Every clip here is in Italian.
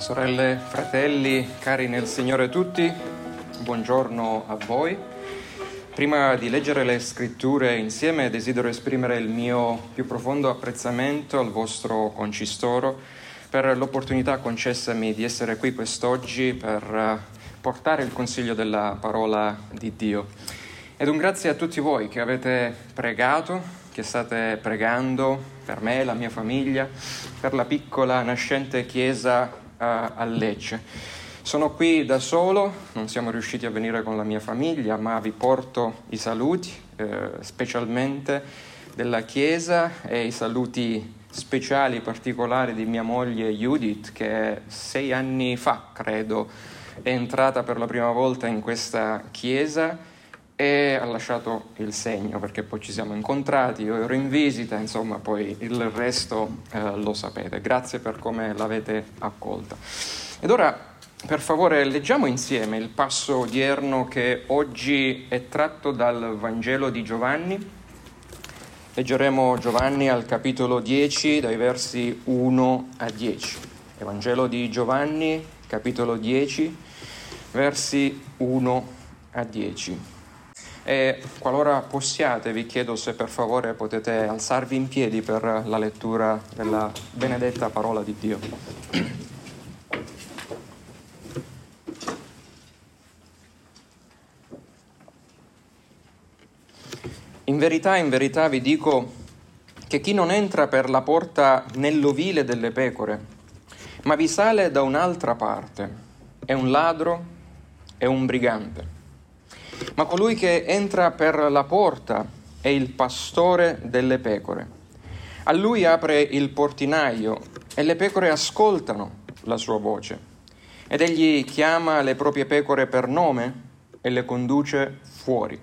Sorelle, fratelli, cari nel Signore tutti, buongiorno a voi. Prima di leggere le scritture insieme desidero esprimere il mio più profondo apprezzamento al vostro concistoro per l'opportunità concessami di essere qui quest'oggi per eh, portare il consiglio della parola di Dio. Ed un grazie a tutti voi che avete pregato, che state pregando per me, la mia famiglia, per la piccola nascente chiesa a Lecce. Sono qui da solo, non siamo riusciti a venire con la mia famiglia, ma vi porto i saluti, eh, specialmente della Chiesa e i saluti speciali, particolari di mia moglie Judith, che sei anni fa, credo, è entrata per la prima volta in questa Chiesa e ha lasciato il segno perché poi ci siamo incontrati, io ero in visita, insomma poi il resto eh, lo sapete. Grazie per come l'avete accolta. Ed ora, per favore, leggiamo insieme il passo odierno che oggi è tratto dal Vangelo di Giovanni. Leggeremo Giovanni al capitolo 10, dai versi 1 a 10. Evangelo di Giovanni, capitolo 10, versi 1 a 10. E qualora possiate, vi chiedo se per favore potete alzarvi in piedi per la lettura della benedetta parola di Dio. In verità, in verità vi dico che chi non entra per la porta nell'ovile delle pecore, ma vi sale da un'altra parte, è un ladro, è un brigante. Ma colui che entra per la porta è il pastore delle pecore. A lui apre il portinaio e le pecore ascoltano la sua voce. Ed egli chiama le proprie pecore per nome e le conduce fuori.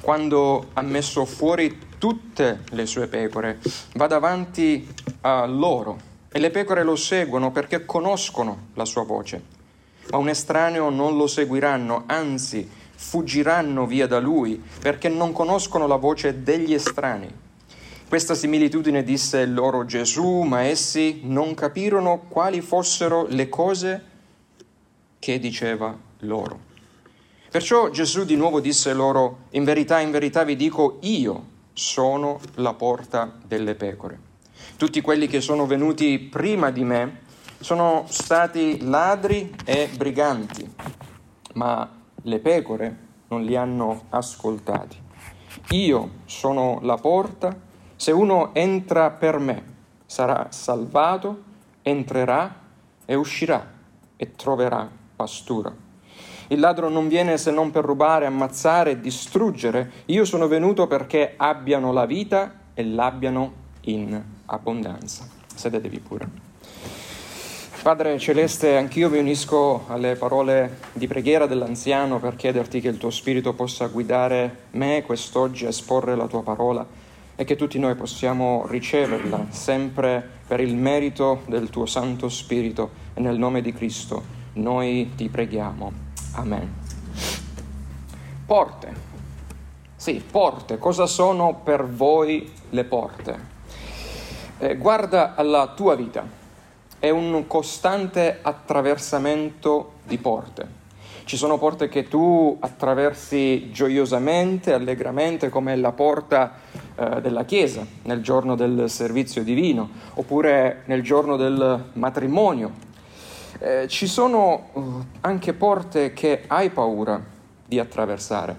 Quando ha messo fuori tutte le sue pecore, va davanti a loro e le pecore lo seguono perché conoscono la sua voce. Ma un estraneo non lo seguiranno, anzi fuggiranno via da lui perché non conoscono la voce degli estranei. Questa similitudine disse loro Gesù, ma essi non capirono quali fossero le cose che diceva loro. Perciò Gesù di nuovo disse loro, in verità, in verità vi dico, io sono la porta delle pecore. Tutti quelli che sono venuti prima di me sono stati ladri e briganti, ma le pecore non li hanno ascoltati. Io sono la porta, se uno entra per me sarà salvato, entrerà e uscirà e troverà pastura. Il ladro non viene se non per rubare, ammazzare e distruggere. Io sono venuto perché abbiano la vita e l'abbiano in abbondanza. Sedetevi pure. Padre Celeste, anch'io mi unisco alle parole di preghiera dell'anziano per chiederti che il tuo Spirito possa guidare me quest'oggi a esporre la tua parola e che tutti noi possiamo riceverla sempre per il merito del tuo Santo Spirito e nel nome di Cristo noi ti preghiamo. Amen. Porte. Sì, porte. Cosa sono per voi le porte? Eh, guarda alla tua vita è un costante attraversamento di porte. Ci sono porte che tu attraversi gioiosamente, allegramente, come la porta eh, della chiesa nel giorno del servizio divino, oppure nel giorno del matrimonio. Eh, ci sono uh, anche porte che hai paura di attraversare,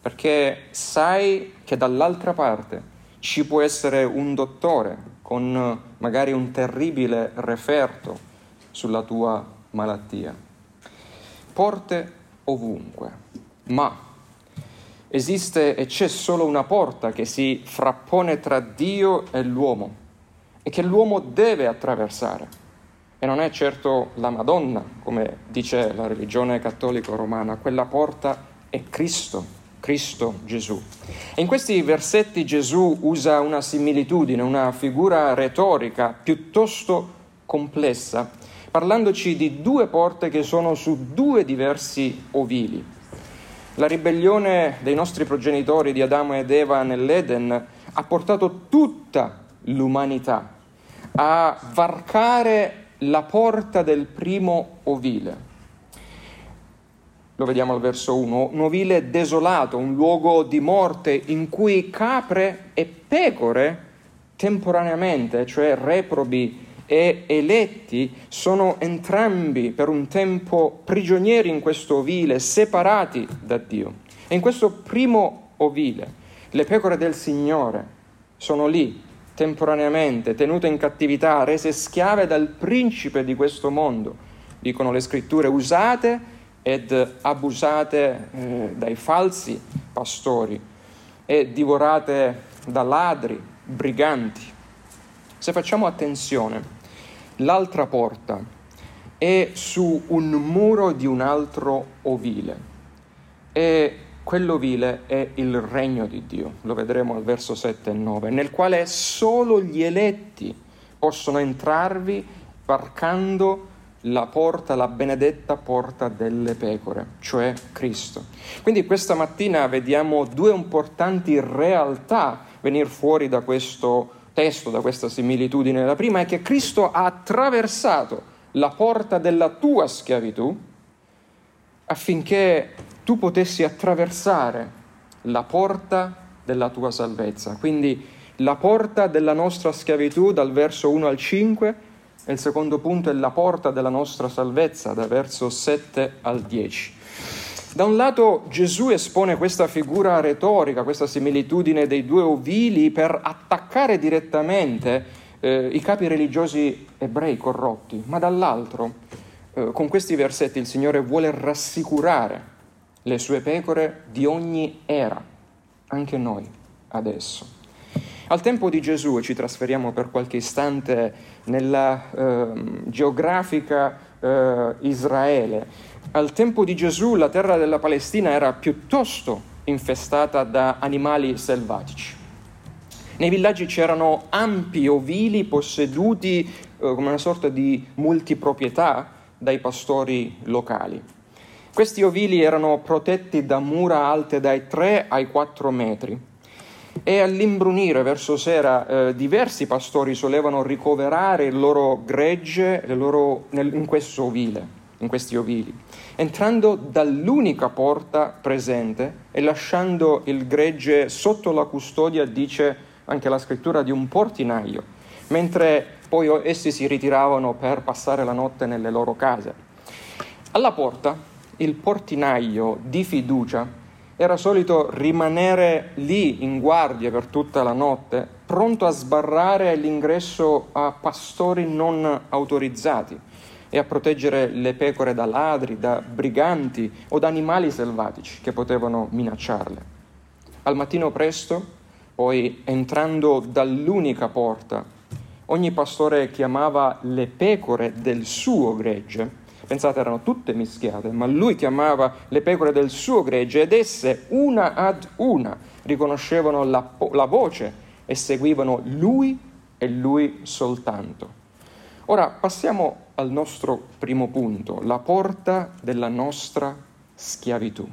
perché sai che dall'altra parte ci può essere un dottore con magari un terribile referto sulla tua malattia. Porte ovunque, ma esiste e c'è solo una porta che si frappone tra Dio e l'uomo e che l'uomo deve attraversare. E non è certo la Madonna, come dice la religione cattolica romana, quella porta è Cristo Cristo Gesù. E in questi versetti Gesù usa una similitudine, una figura retorica piuttosto complessa, parlandoci di due porte che sono su due diversi ovili. La ribellione dei nostri progenitori di Adamo ed Eva nell'Eden ha portato tutta l'umanità a varcare la porta del primo ovile. Lo vediamo al verso 1, un ovile desolato, un luogo di morte in cui capre e pecore temporaneamente, cioè reprobi e eletti, sono entrambi per un tempo prigionieri in questo ovile, separati da Dio. E in questo primo ovile le pecore del Signore sono lì, temporaneamente, tenute in cattività, rese schiave dal principe di questo mondo, dicono le scritture, usate ed abusate eh, dai falsi pastori e divorate da ladri, briganti. Se facciamo attenzione, l'altra porta è su un muro di un altro ovile e quell'ovile è il regno di Dio, lo vedremo al verso 7 e 9, nel quale solo gli eletti possono entrarvi varcando la porta, la benedetta porta delle pecore, cioè Cristo. Quindi questa mattina vediamo due importanti realtà venire fuori da questo testo, da questa similitudine. La prima è che Cristo ha attraversato la porta della tua schiavitù affinché tu potessi attraversare la porta della tua salvezza. Quindi la porta della nostra schiavitù dal verso 1 al 5 e il secondo punto è la porta della nostra salvezza, da verso 7 al 10. Da un lato Gesù espone questa figura retorica, questa similitudine dei due ovili per attaccare direttamente eh, i capi religiosi ebrei corrotti, ma dall'altro eh, con questi versetti il Signore vuole rassicurare le sue pecore di ogni era, anche noi adesso. Al tempo di Gesù, e ci trasferiamo per qualche istante nella eh, geografica eh, Israele, al tempo di Gesù la terra della Palestina era piuttosto infestata da animali selvatici. Nei villaggi c'erano ampi ovili posseduti eh, come una sorta di multiproprietà dai pastori locali. Questi ovili erano protetti da mura alte dai 3 ai 4 metri e all'imbrunire verso sera eh, diversi pastori solevano ricoverare il loro gregge loro, nel, in questo ovile, in questi ovili, entrando dall'unica porta presente e lasciando il gregge sotto la custodia, dice anche la scrittura, di un portinaio, mentre poi essi si ritiravano per passare la notte nelle loro case. Alla porta il portinaio di fiducia era solito rimanere lì in guardia per tutta la notte, pronto a sbarrare l'ingresso a pastori non autorizzati e a proteggere le pecore da ladri, da briganti o da animali selvatici che potevano minacciarle. Al mattino presto, poi entrando dall'unica porta, ogni pastore chiamava le pecore del suo gregge Pensate, erano tutte mischiate, ma lui chiamava le pecore del suo gregge ed esse, una ad una, riconoscevano la, la voce e seguivano lui e lui soltanto. Ora passiamo al nostro primo punto, la porta della nostra schiavitù.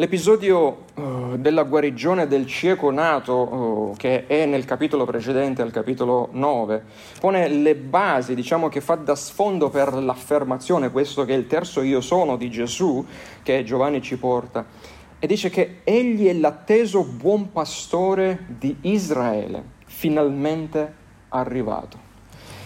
L'episodio uh, della guarigione del cieco nato, uh, che è nel capitolo precedente, al capitolo 9, pone le basi, diciamo che fa da sfondo per l'affermazione, questo che è il terzo io sono di Gesù, che Giovanni ci porta, e dice che egli è l'atteso buon pastore di Israele, finalmente arrivato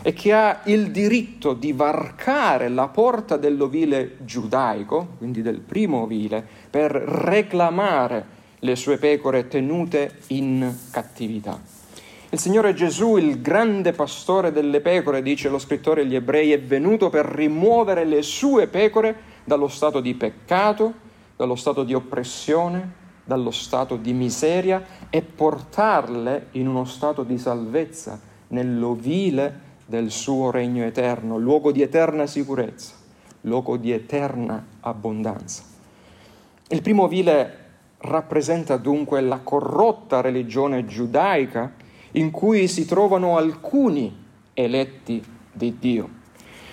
e che ha il diritto di varcare la porta dell'ovile giudaico, quindi del primo ovile, per reclamare le sue pecore tenute in cattività. Il Signore Gesù, il grande pastore delle pecore, dice lo scrittore agli ebrei, è venuto per rimuovere le sue pecore dallo stato di peccato, dallo stato di oppressione, dallo stato di miseria e portarle in uno stato di salvezza, nell'ovile del suo regno eterno, luogo di eterna sicurezza, luogo di eterna abbondanza. Il primo vile rappresenta dunque la corrotta religione giudaica in cui si trovano alcuni eletti di Dio.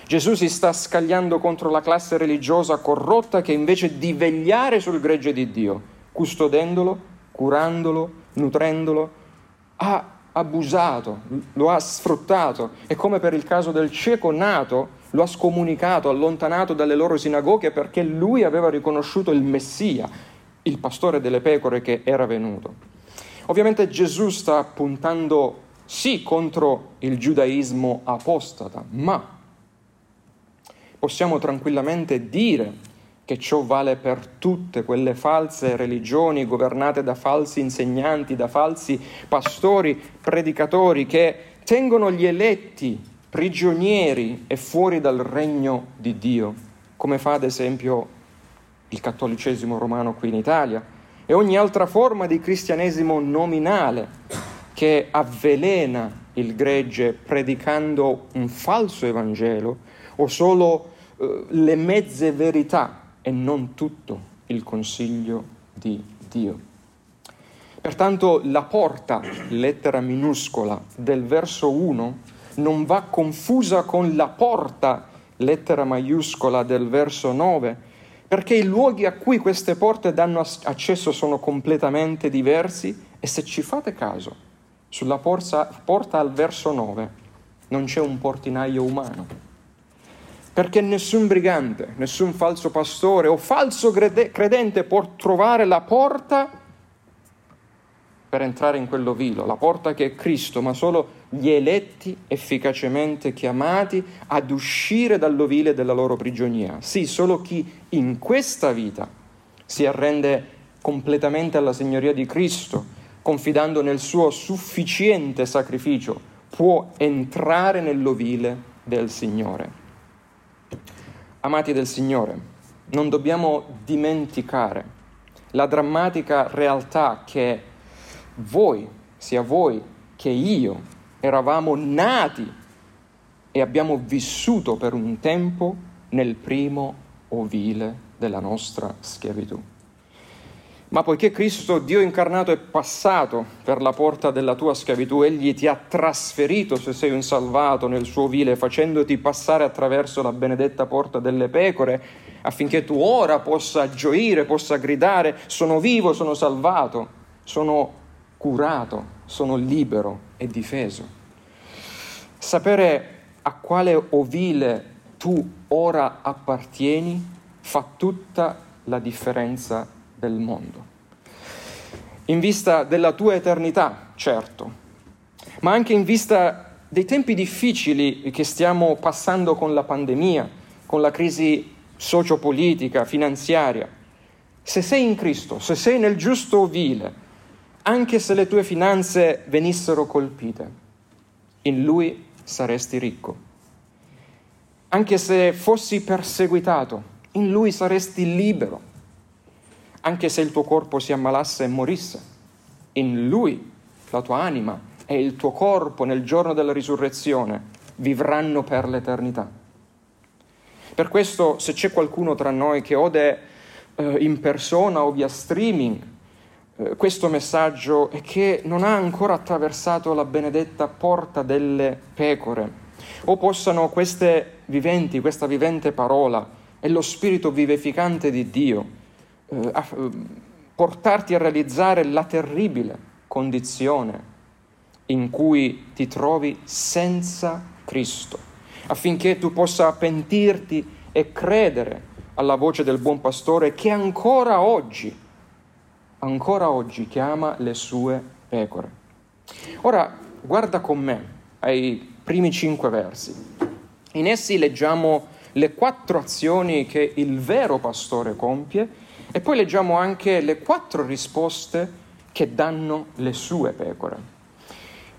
Gesù si sta scagliando contro la classe religiosa corrotta che invece di vegliare sul gregge di Dio, custodendolo, curandolo, nutrendolo, ha abusato, lo ha sfruttato e come per il caso del cieco nato, lo ha scomunicato, allontanato dalle loro sinagoghe perché lui aveva riconosciuto il Messia, il pastore delle pecore che era venuto. Ovviamente Gesù sta puntando sì contro il giudaismo apostata, ma possiamo tranquillamente dire che ciò vale per tutte quelle false religioni governate da falsi insegnanti, da falsi pastori, predicatori che tengono gli eletti prigionieri e fuori dal regno di Dio, come fa ad esempio il cattolicesimo romano qui in Italia e ogni altra forma di cristianesimo nominale che avvelena il gregge predicando un falso Evangelo o solo eh, le mezze verità e non tutto il consiglio di Dio. Pertanto la porta, lettera minuscola, del verso 1 non va confusa con la porta, lettera maiuscola, del verso 9, perché i luoghi a cui queste porte danno accesso sono completamente diversi e se ci fate caso, sulla porta, porta al verso 9 non c'è un portinaio umano perché nessun brigante, nessun falso pastore o falso credente può trovare la porta per entrare in quell'ovilo, la porta che è Cristo, ma solo gli eletti efficacemente chiamati ad uscire dall'ovile della loro prigionia. Sì, solo chi in questa vita si arrende completamente alla signoria di Cristo, confidando nel suo sufficiente sacrificio, può entrare nell'ovile del Signore. Amati del Signore, non dobbiamo dimenticare la drammatica realtà che voi, sia voi che io, eravamo nati e abbiamo vissuto per un tempo nel primo ovile della nostra schiavitù. Ma poiché Cristo, Dio incarnato, è passato per la porta della tua schiavitù, Egli ti ha trasferito, se sei un salvato, nel suo vile, facendoti passare attraverso la benedetta porta delle pecore, affinché tu ora possa gioire, possa gridare, sono vivo, sono salvato, sono curato, sono libero e difeso. Sapere a quale ovile tu ora appartieni fa tutta la differenza del mondo. In vista della tua eternità, certo, ma anche in vista dei tempi difficili che stiamo passando con la pandemia, con la crisi sociopolitica, finanziaria. Se sei in Cristo, se sei nel giusto ovile, anche se le tue finanze venissero colpite, in Lui saresti ricco. Anche se fossi perseguitato, in Lui saresti libero anche se il tuo corpo si ammalasse e morisse. In lui la tua anima e il tuo corpo nel giorno della risurrezione vivranno per l'eternità. Per questo, se c'è qualcuno tra noi che ode eh, in persona o via streaming eh, questo messaggio e che non ha ancora attraversato la benedetta porta delle pecore, o possano queste viventi, questa vivente parola e lo spirito vivificante di Dio eh, a, eh, portarti a realizzare la terribile condizione in cui ti trovi senza Cristo, affinché tu possa pentirti e credere alla voce del buon pastore che ancora oggi, ancora oggi chiama le sue pecore. Ora guarda con me ai primi cinque versi. In essi leggiamo le quattro azioni che il vero pastore compie e poi leggiamo anche le quattro risposte che danno le sue pecore.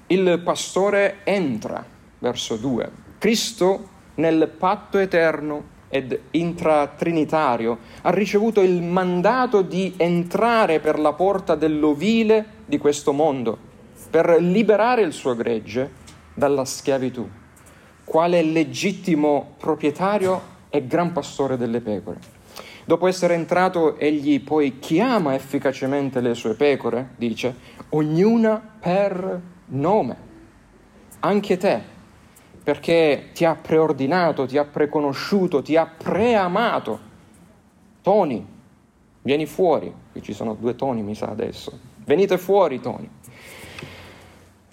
Il pastore entra, verso 2. Cristo nel patto eterno ed intratrinitario ha ricevuto il mandato di entrare per la porta dell'ovile di questo mondo, per liberare il suo gregge dalla schiavitù, quale legittimo proprietario e gran pastore delle pecore. Dopo essere entrato, egli poi chiama efficacemente le sue pecore, dice, ognuna per nome, anche te, perché ti ha preordinato, ti ha preconosciuto, ti ha preamato. Toni, vieni fuori, qui ci sono due toni mi sa adesso, venite fuori Toni.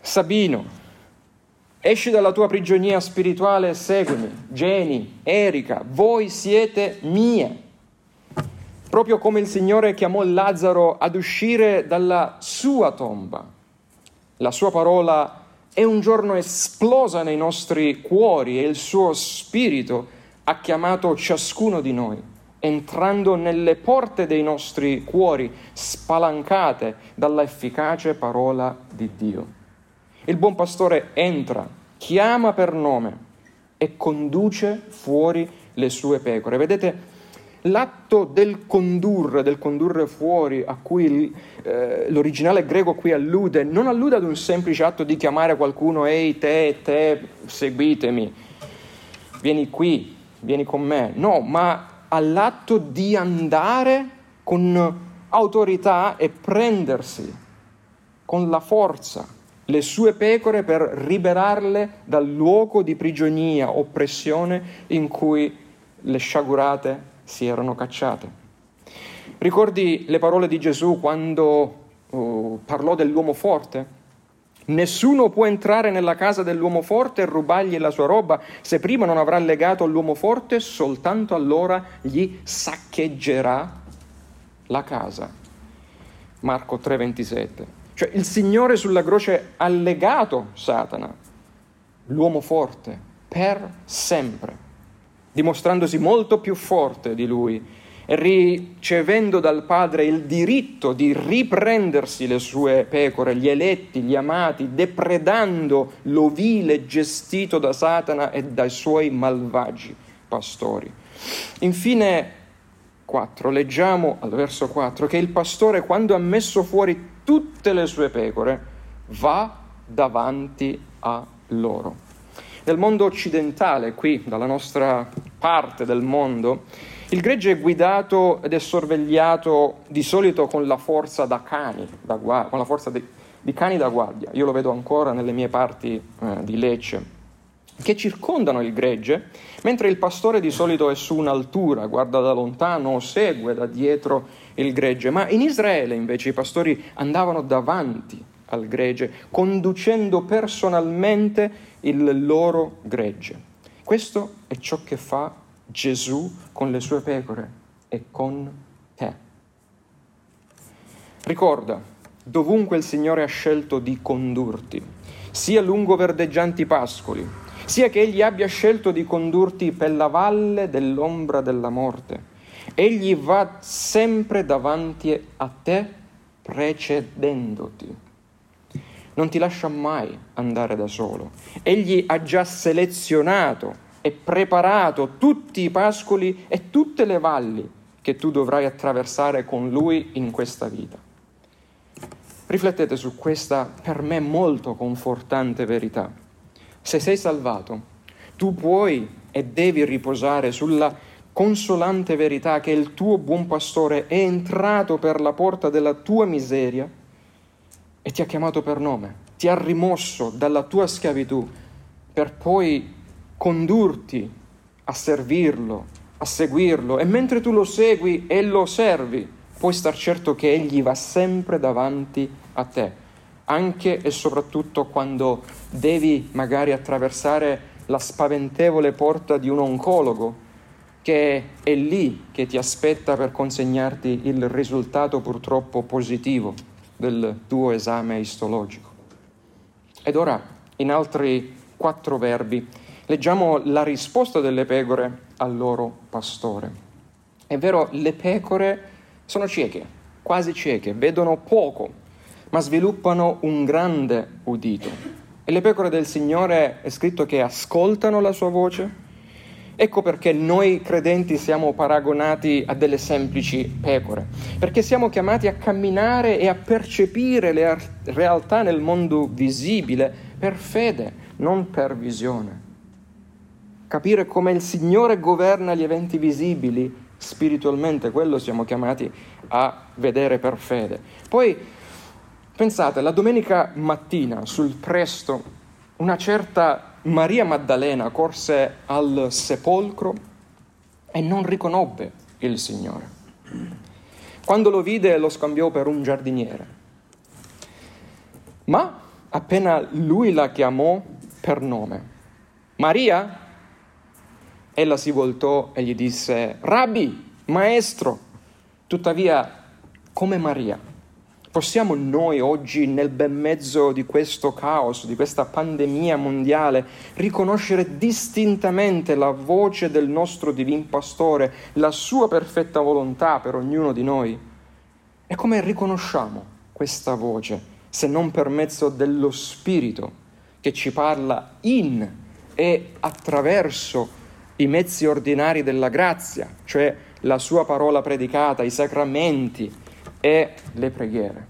Sabino, esci dalla tua prigionia spirituale e seguimi. Geni, Erika, voi siete mie. Proprio come il Signore chiamò Lazzaro ad uscire dalla sua tomba. La sua parola è un giorno esplosa nei nostri cuori e il suo spirito ha chiamato ciascuno di noi, entrando nelle porte dei nostri cuori, spalancate dalla efficace parola di Dio. Il buon pastore entra, chiama per nome e conduce fuori le sue pecore. Vedete, l'atto del condurre, del condurre fuori, a cui eh, l'originale greco qui allude, non allude ad un semplice atto di chiamare qualcuno, ehi te, te, seguitemi, vieni qui, vieni con me, no, ma all'atto di andare con autorità e prendersi con la forza le sue pecore per liberarle dal luogo di prigionia, oppressione in cui le sciagurate si erano cacciate. Ricordi le parole di Gesù quando uh, parlò dell'uomo forte? Nessuno può entrare nella casa dell'uomo forte e rubargli la sua roba se prima non avrà legato all'uomo forte, soltanto allora gli saccheggerà la casa. Marco 3:27. Cioè il Signore sulla croce ha legato Satana, l'uomo forte, per sempre dimostrandosi molto più forte di lui ricevendo dal Padre il diritto di riprendersi le sue pecore, gli eletti, gli amati, depredando l'ovile gestito da Satana e dai suoi malvagi pastori. Infine, 4, leggiamo al verso 4 che il pastore quando ha messo fuori tutte le sue pecore va davanti a loro. Nel mondo occidentale, qui dalla nostra parte del mondo, il gregge è guidato ed è sorvegliato di solito con la forza da cani, da guardia, con la forza di, di, cani da guardia. Io lo vedo ancora nelle mie parti eh, di Lecce, che circondano il gregge, mentre il pastore di solito è su un'altura, guarda da lontano o segue da dietro il gregge. Ma in Israele invece i pastori andavano davanti al gregge, conducendo personalmente il loro gregge. Questo è ciò che fa Gesù con le sue pecore e con te. Ricorda, dovunque il Signore ha scelto di condurti, sia lungo verdeggianti pascoli, sia che Egli abbia scelto di condurti per la valle dell'ombra della morte, Egli va sempre davanti a te precedendoti non ti lascia mai andare da solo. Egli ha già selezionato e preparato tutti i pascoli e tutte le valli che tu dovrai attraversare con lui in questa vita. Riflettete su questa per me molto confortante verità. Se sei salvato, tu puoi e devi riposare sulla consolante verità che il tuo buon pastore è entrato per la porta della tua miseria e ti ha chiamato per nome, ti ha rimosso dalla tua schiavitù per poi condurti a servirlo, a seguirlo. E mentre tu lo segui e lo servi, puoi star certo che egli va sempre davanti a te, anche e soprattutto quando devi magari attraversare la spaventevole porta di un oncologo che è lì che ti aspetta per consegnarti il risultato purtroppo positivo del tuo esame istologico. Ed ora, in altri quattro verbi, leggiamo la risposta delle pecore al loro pastore. È vero, le pecore sono cieche, quasi cieche, vedono poco, ma sviluppano un grande udito. E le pecore del Signore è scritto che ascoltano la sua voce, Ecco perché noi credenti siamo paragonati a delle semplici pecore, perché siamo chiamati a camminare e a percepire le realtà nel mondo visibile per fede, non per visione. Capire come il Signore governa gli eventi visibili spiritualmente, quello siamo chiamati a vedere per fede. Poi pensate, la domenica mattina sul presto, una certa Maria Maddalena corse al sepolcro e non riconobbe il Signore. Quando lo vide lo scambiò per un giardiniere. Ma appena lui la chiamò per nome. Maria? Ella si voltò e gli disse, Rabbi, maestro. Tuttavia, come Maria, possiamo noi oggi, nel bel mezzo di questo caos, di questa pandemia mondiale, riconoscere distintamente la voce del nostro divin pastore, la sua perfetta volontà per ognuno di noi? E come riconosciamo questa voce se non per mezzo dello Spirito che ci parla in e attraverso i mezzi ordinari della grazia, cioè la sua parola predicata, i sacramenti e le preghiere.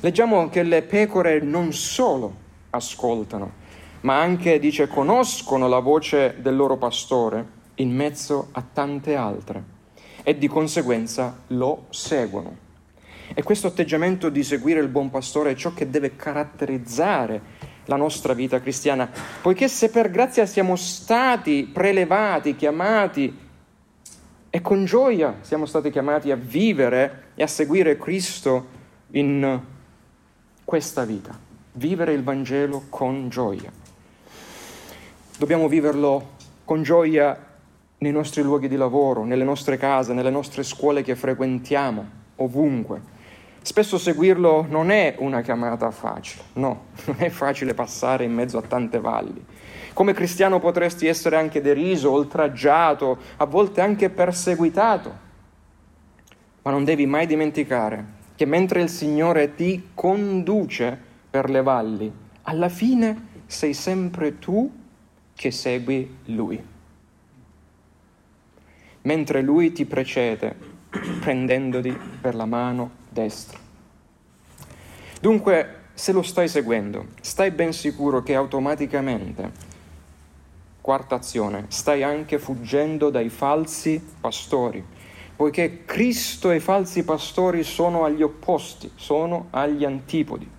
Leggiamo che le pecore non solo ascoltano, ma anche, dice, conoscono la voce del loro pastore in mezzo a tante altre e di conseguenza lo seguono. E questo atteggiamento di seguire il buon pastore è ciò che deve caratterizzare la nostra vita cristiana, poiché se per grazia siamo stati prelevati, chiamati, e con gioia siamo stati chiamati a vivere e a seguire Cristo in questa vita, vivere il Vangelo con gioia. Dobbiamo viverlo con gioia nei nostri luoghi di lavoro, nelle nostre case, nelle nostre scuole che frequentiamo, ovunque. Spesso seguirlo non è una chiamata facile, no, non è facile passare in mezzo a tante valli. Come cristiano potresti essere anche deriso, oltraggiato, a volte anche perseguitato. Ma non devi mai dimenticare che mentre il Signore ti conduce per le valli, alla fine sei sempre tu che segui Lui. Mentre Lui ti precede, prendendoti per la mano destra. Dunque, se lo stai seguendo, stai ben sicuro che automaticamente, quarta azione, stai anche fuggendo dai falsi pastori, poiché Cristo e i falsi pastori sono agli opposti, sono agli antipodi.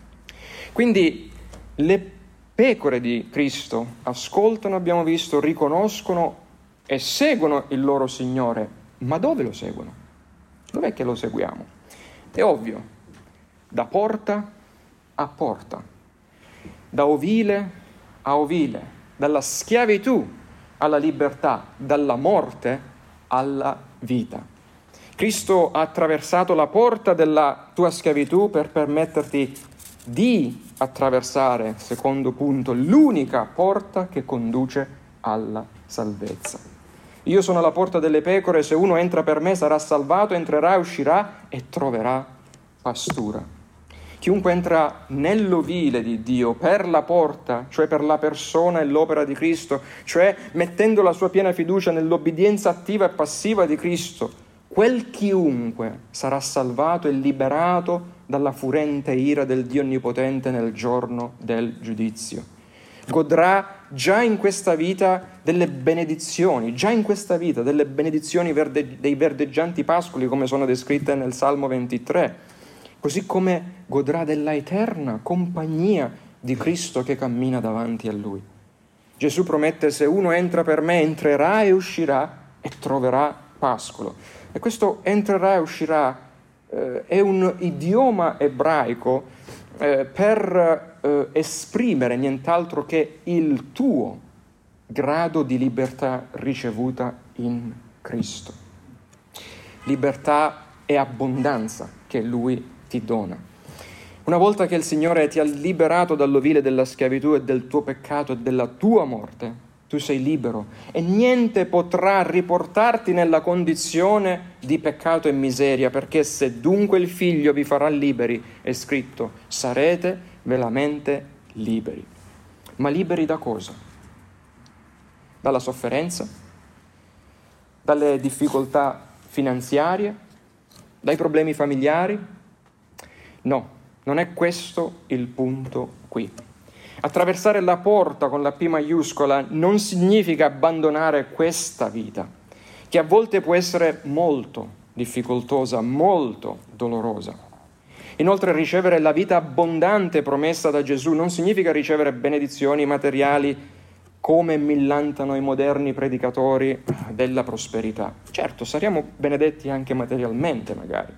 Quindi le pecore di Cristo ascoltano, abbiamo visto, riconoscono e seguono il loro Signore, ma dove lo seguono? Dov'è che lo seguiamo? È ovvio, da porta a porta, da ovile a ovile, dalla schiavitù alla libertà, dalla morte alla vita. Cristo ha attraversato la porta della tua schiavitù per permetterti di attraversare, secondo punto, l'unica porta che conduce alla salvezza. Io sono la porta delle pecore, se uno entra per me sarà salvato, entrerà uscirà e troverà pastura. Chiunque entra nell'ovile di Dio per la porta, cioè per la persona e l'opera di Cristo, cioè mettendo la sua piena fiducia nell'obbedienza attiva e passiva di Cristo, quel chiunque sarà salvato e liberato dalla furente ira del Dio Onnipotente nel giorno del giudizio godrà già in questa vita delle benedizioni, già in questa vita delle benedizioni verde, dei verdeggianti pascoli come sono descritte nel Salmo 23, così come godrà della eterna compagnia di Cristo che cammina davanti a lui. Gesù promette se uno entra per me entrerà e uscirà e troverà pascolo. E questo entrerà e uscirà eh, è un idioma ebraico eh, per eh, esprimere nient'altro che il tuo grado di libertà ricevuta in Cristo. Libertà e abbondanza che Lui ti dona. Una volta che il Signore ti ha liberato dall'ovile della schiavitù e del tuo peccato e della tua morte, tu sei libero e niente potrà riportarti nella condizione di peccato e miseria, perché se dunque il figlio vi farà liberi, è scritto, sarete veramente liberi. Ma liberi da cosa? Dalla sofferenza? Dalle difficoltà finanziarie? Dai problemi familiari? No, non è questo il punto qui. Attraversare la porta con la P maiuscola non significa abbandonare questa vita, che a volte può essere molto difficoltosa, molto dolorosa. Inoltre ricevere la vita abbondante promessa da Gesù non significa ricevere benedizioni materiali come millantano i moderni predicatori della prosperità. Certo, saremo benedetti anche materialmente magari.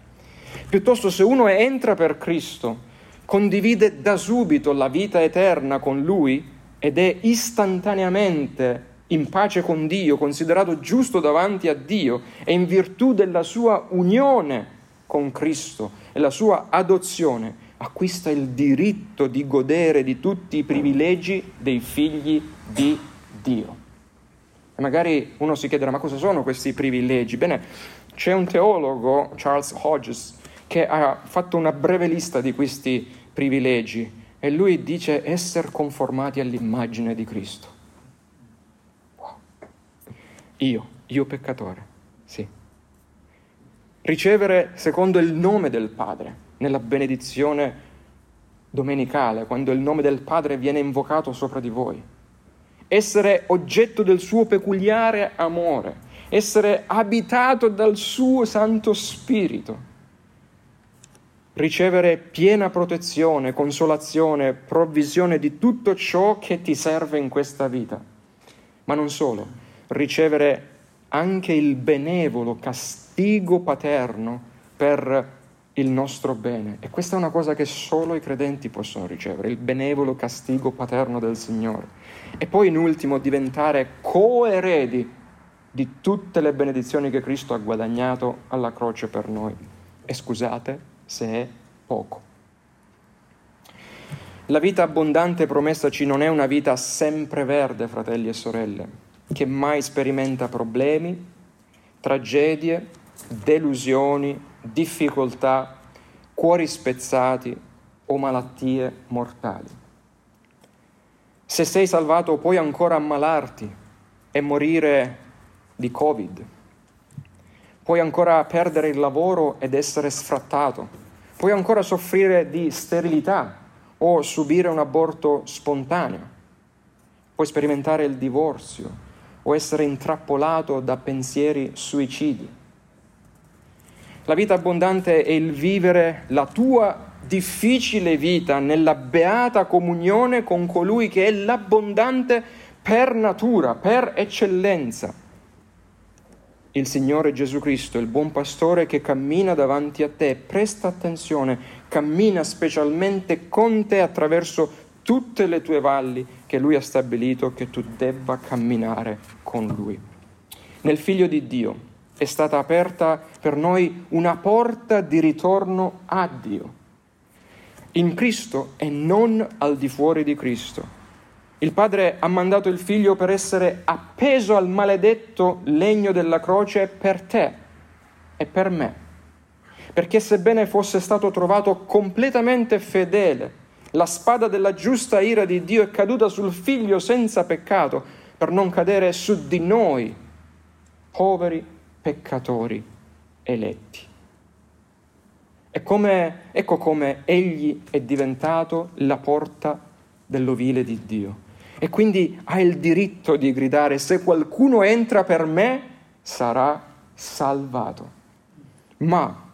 Piuttosto se uno entra per Cristo, condivide da subito la vita eterna con Lui ed è istantaneamente in pace con Dio, considerato giusto davanti a Dio e in virtù della sua unione con Cristo e la sua adozione, acquista il diritto di godere di tutti i privilegi dei figli di Dio. E magari uno si chiederà ma cosa sono questi privilegi? Bene, c'è un teologo, Charles Hodges, che ha fatto una breve lista di questi privilegi e lui dice essere conformati all'immagine di Cristo. Io, io peccatore, sì. Ricevere secondo il nome del Padre nella benedizione domenicale, quando il nome del Padre viene invocato sopra di voi. Essere oggetto del suo peculiare amore, essere abitato dal suo Santo Spirito ricevere piena protezione, consolazione, provvisione di tutto ciò che ti serve in questa vita. Ma non solo, ricevere anche il benevolo castigo paterno per il nostro bene. E questa è una cosa che solo i credenti possono ricevere, il benevolo castigo paterno del Signore. E poi in ultimo diventare coeredi di tutte le benedizioni che Cristo ha guadagnato alla croce per noi. E scusate, se è poco. La vita abbondante promessaci non è una vita sempreverde, fratelli e sorelle, che mai sperimenta problemi, tragedie, delusioni, difficoltà, cuori spezzati o malattie mortali. Se sei salvato puoi ancora ammalarti e morire di Covid. Puoi ancora perdere il lavoro ed essere sfrattato puoi ancora soffrire di sterilità o subire un aborto spontaneo, puoi sperimentare il divorzio o essere intrappolato da pensieri suicidi. La vita abbondante è il vivere la tua difficile vita nella beata comunione con colui che è l'abbondante per natura, per eccellenza il Signore Gesù Cristo, il buon pastore che cammina davanti a te, presta attenzione, cammina specialmente con te attraverso tutte le tue valli che Lui ha stabilito che tu debba camminare con Lui. Nel Figlio di Dio è stata aperta per noi una porta di ritorno a Dio, in Cristo e non al di fuori di Cristo il Padre ha mandato il Figlio per essere appeso al maledetto legno della croce per te e per me. Perché sebbene fosse stato trovato completamente fedele, la spada della giusta ira di Dio è caduta sul Figlio senza peccato per non cadere su di noi, poveri peccatori eletti. E come, ecco come egli è diventato la porta dell'ovile di Dio e quindi ha il diritto di gridare se qualcuno entra per me sarà salvato. Ma,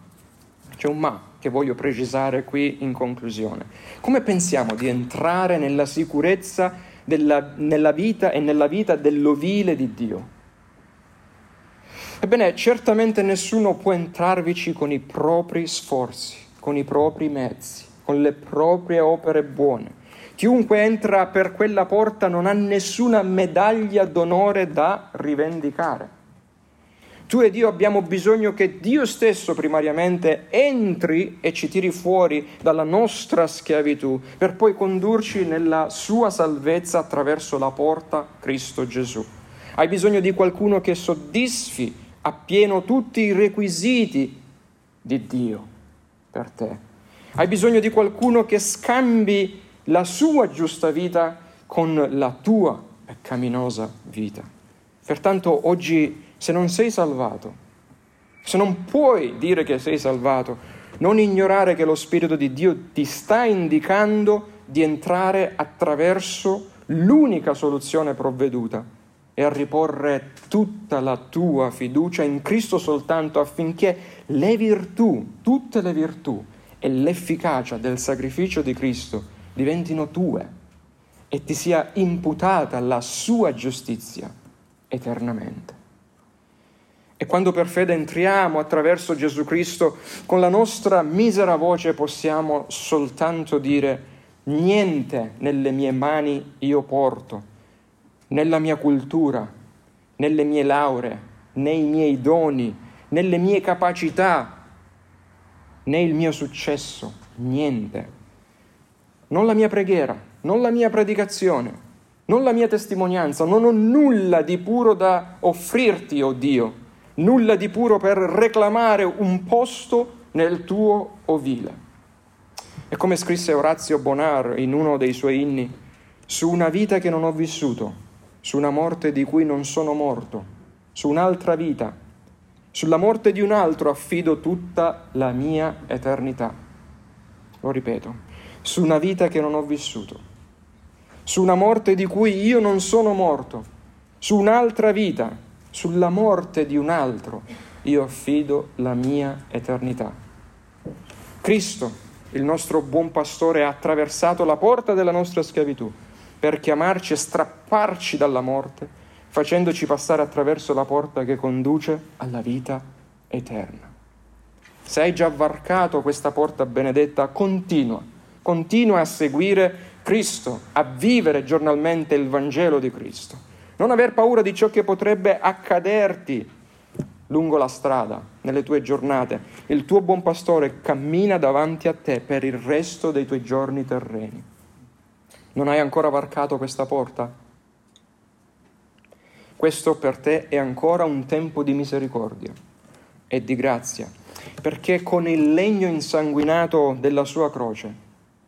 c'è un ma che voglio precisare qui in conclusione. Come pensiamo di entrare nella sicurezza della, nella vita e nella vita dell'ovile di Dio? Ebbene, certamente nessuno può entrarvici con i propri sforzi, con i propri mezzi, con le proprie opere buone. Chiunque entra per quella porta non ha nessuna medaglia d'onore da rivendicare. Tu ed io abbiamo bisogno che Dio stesso primariamente entri e ci tiri fuori dalla nostra schiavitù per poi condurci nella sua salvezza attraverso la porta Cristo Gesù. Hai bisogno di qualcuno che soddisfi appieno tutti i requisiti di Dio per te. Hai bisogno di qualcuno che scambi la sua giusta vita con la tua peccaminosa vita. Pertanto oggi se non sei salvato, se non puoi dire che sei salvato, non ignorare che lo Spirito di Dio ti sta indicando di entrare attraverso l'unica soluzione provveduta e a riporre tutta la tua fiducia in Cristo soltanto affinché le virtù, tutte le virtù e l'efficacia del sacrificio di Cristo diventino tue e ti sia imputata la sua giustizia eternamente. E quando per fede entriamo attraverso Gesù Cristo, con la nostra misera voce possiamo soltanto dire niente nelle mie mani io porto, nella mia cultura, nelle mie lauree, nei miei doni, nelle mie capacità, né il mio successo, niente. Non la mia preghiera, non la mia predicazione, non la mia testimonianza, non ho nulla di puro da offrirti, oh Dio nulla di puro per reclamare un posto nel tuo ovile. E come scrisse Orazio Bonar in uno dei suoi inni, su una vita che non ho vissuto, su una morte di cui non sono morto, su un'altra vita, sulla morte di un altro affido tutta la mia eternità. Lo ripeto, su una vita che non ho vissuto, su una morte di cui io non sono morto, su un'altra vita sulla morte di un altro io affido la mia eternità. Cristo, il nostro buon pastore, ha attraversato la porta della nostra schiavitù per chiamarci e strapparci dalla morte, facendoci passare attraverso la porta che conduce alla vita eterna. Se hai già varcato questa porta benedetta, continua, continua a seguire Cristo, a vivere giornalmente il Vangelo di Cristo non aver paura di ciò che potrebbe accaderti lungo la strada, nelle tue giornate. Il tuo buon pastore cammina davanti a te per il resto dei tuoi giorni terreni. Non hai ancora varcato questa porta? Questo per te è ancora un tempo di misericordia e di grazia, perché con il legno insanguinato della sua croce,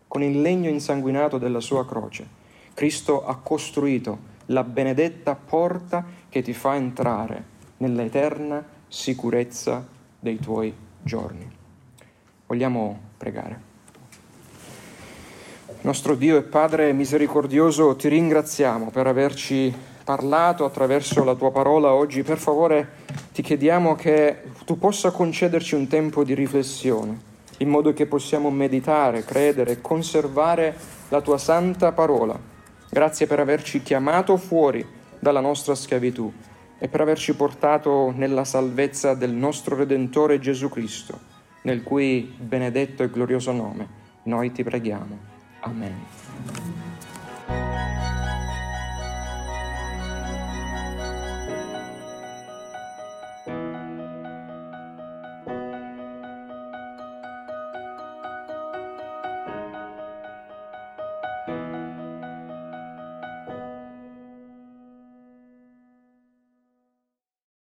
con il legno insanguinato della sua croce, Cristo ha costruito la benedetta porta che ti fa entrare nell'eterna sicurezza dei tuoi giorni. Vogliamo pregare. Nostro Dio e Padre misericordioso, ti ringraziamo per averci parlato attraverso la tua parola oggi. Per favore ti chiediamo che tu possa concederci un tempo di riflessione, in modo che possiamo meditare, credere e conservare la tua santa parola Grazie per averci chiamato fuori dalla nostra schiavitù e per averci portato nella salvezza del nostro Redentore Gesù Cristo, nel cui benedetto e glorioso nome noi ti preghiamo. Amen.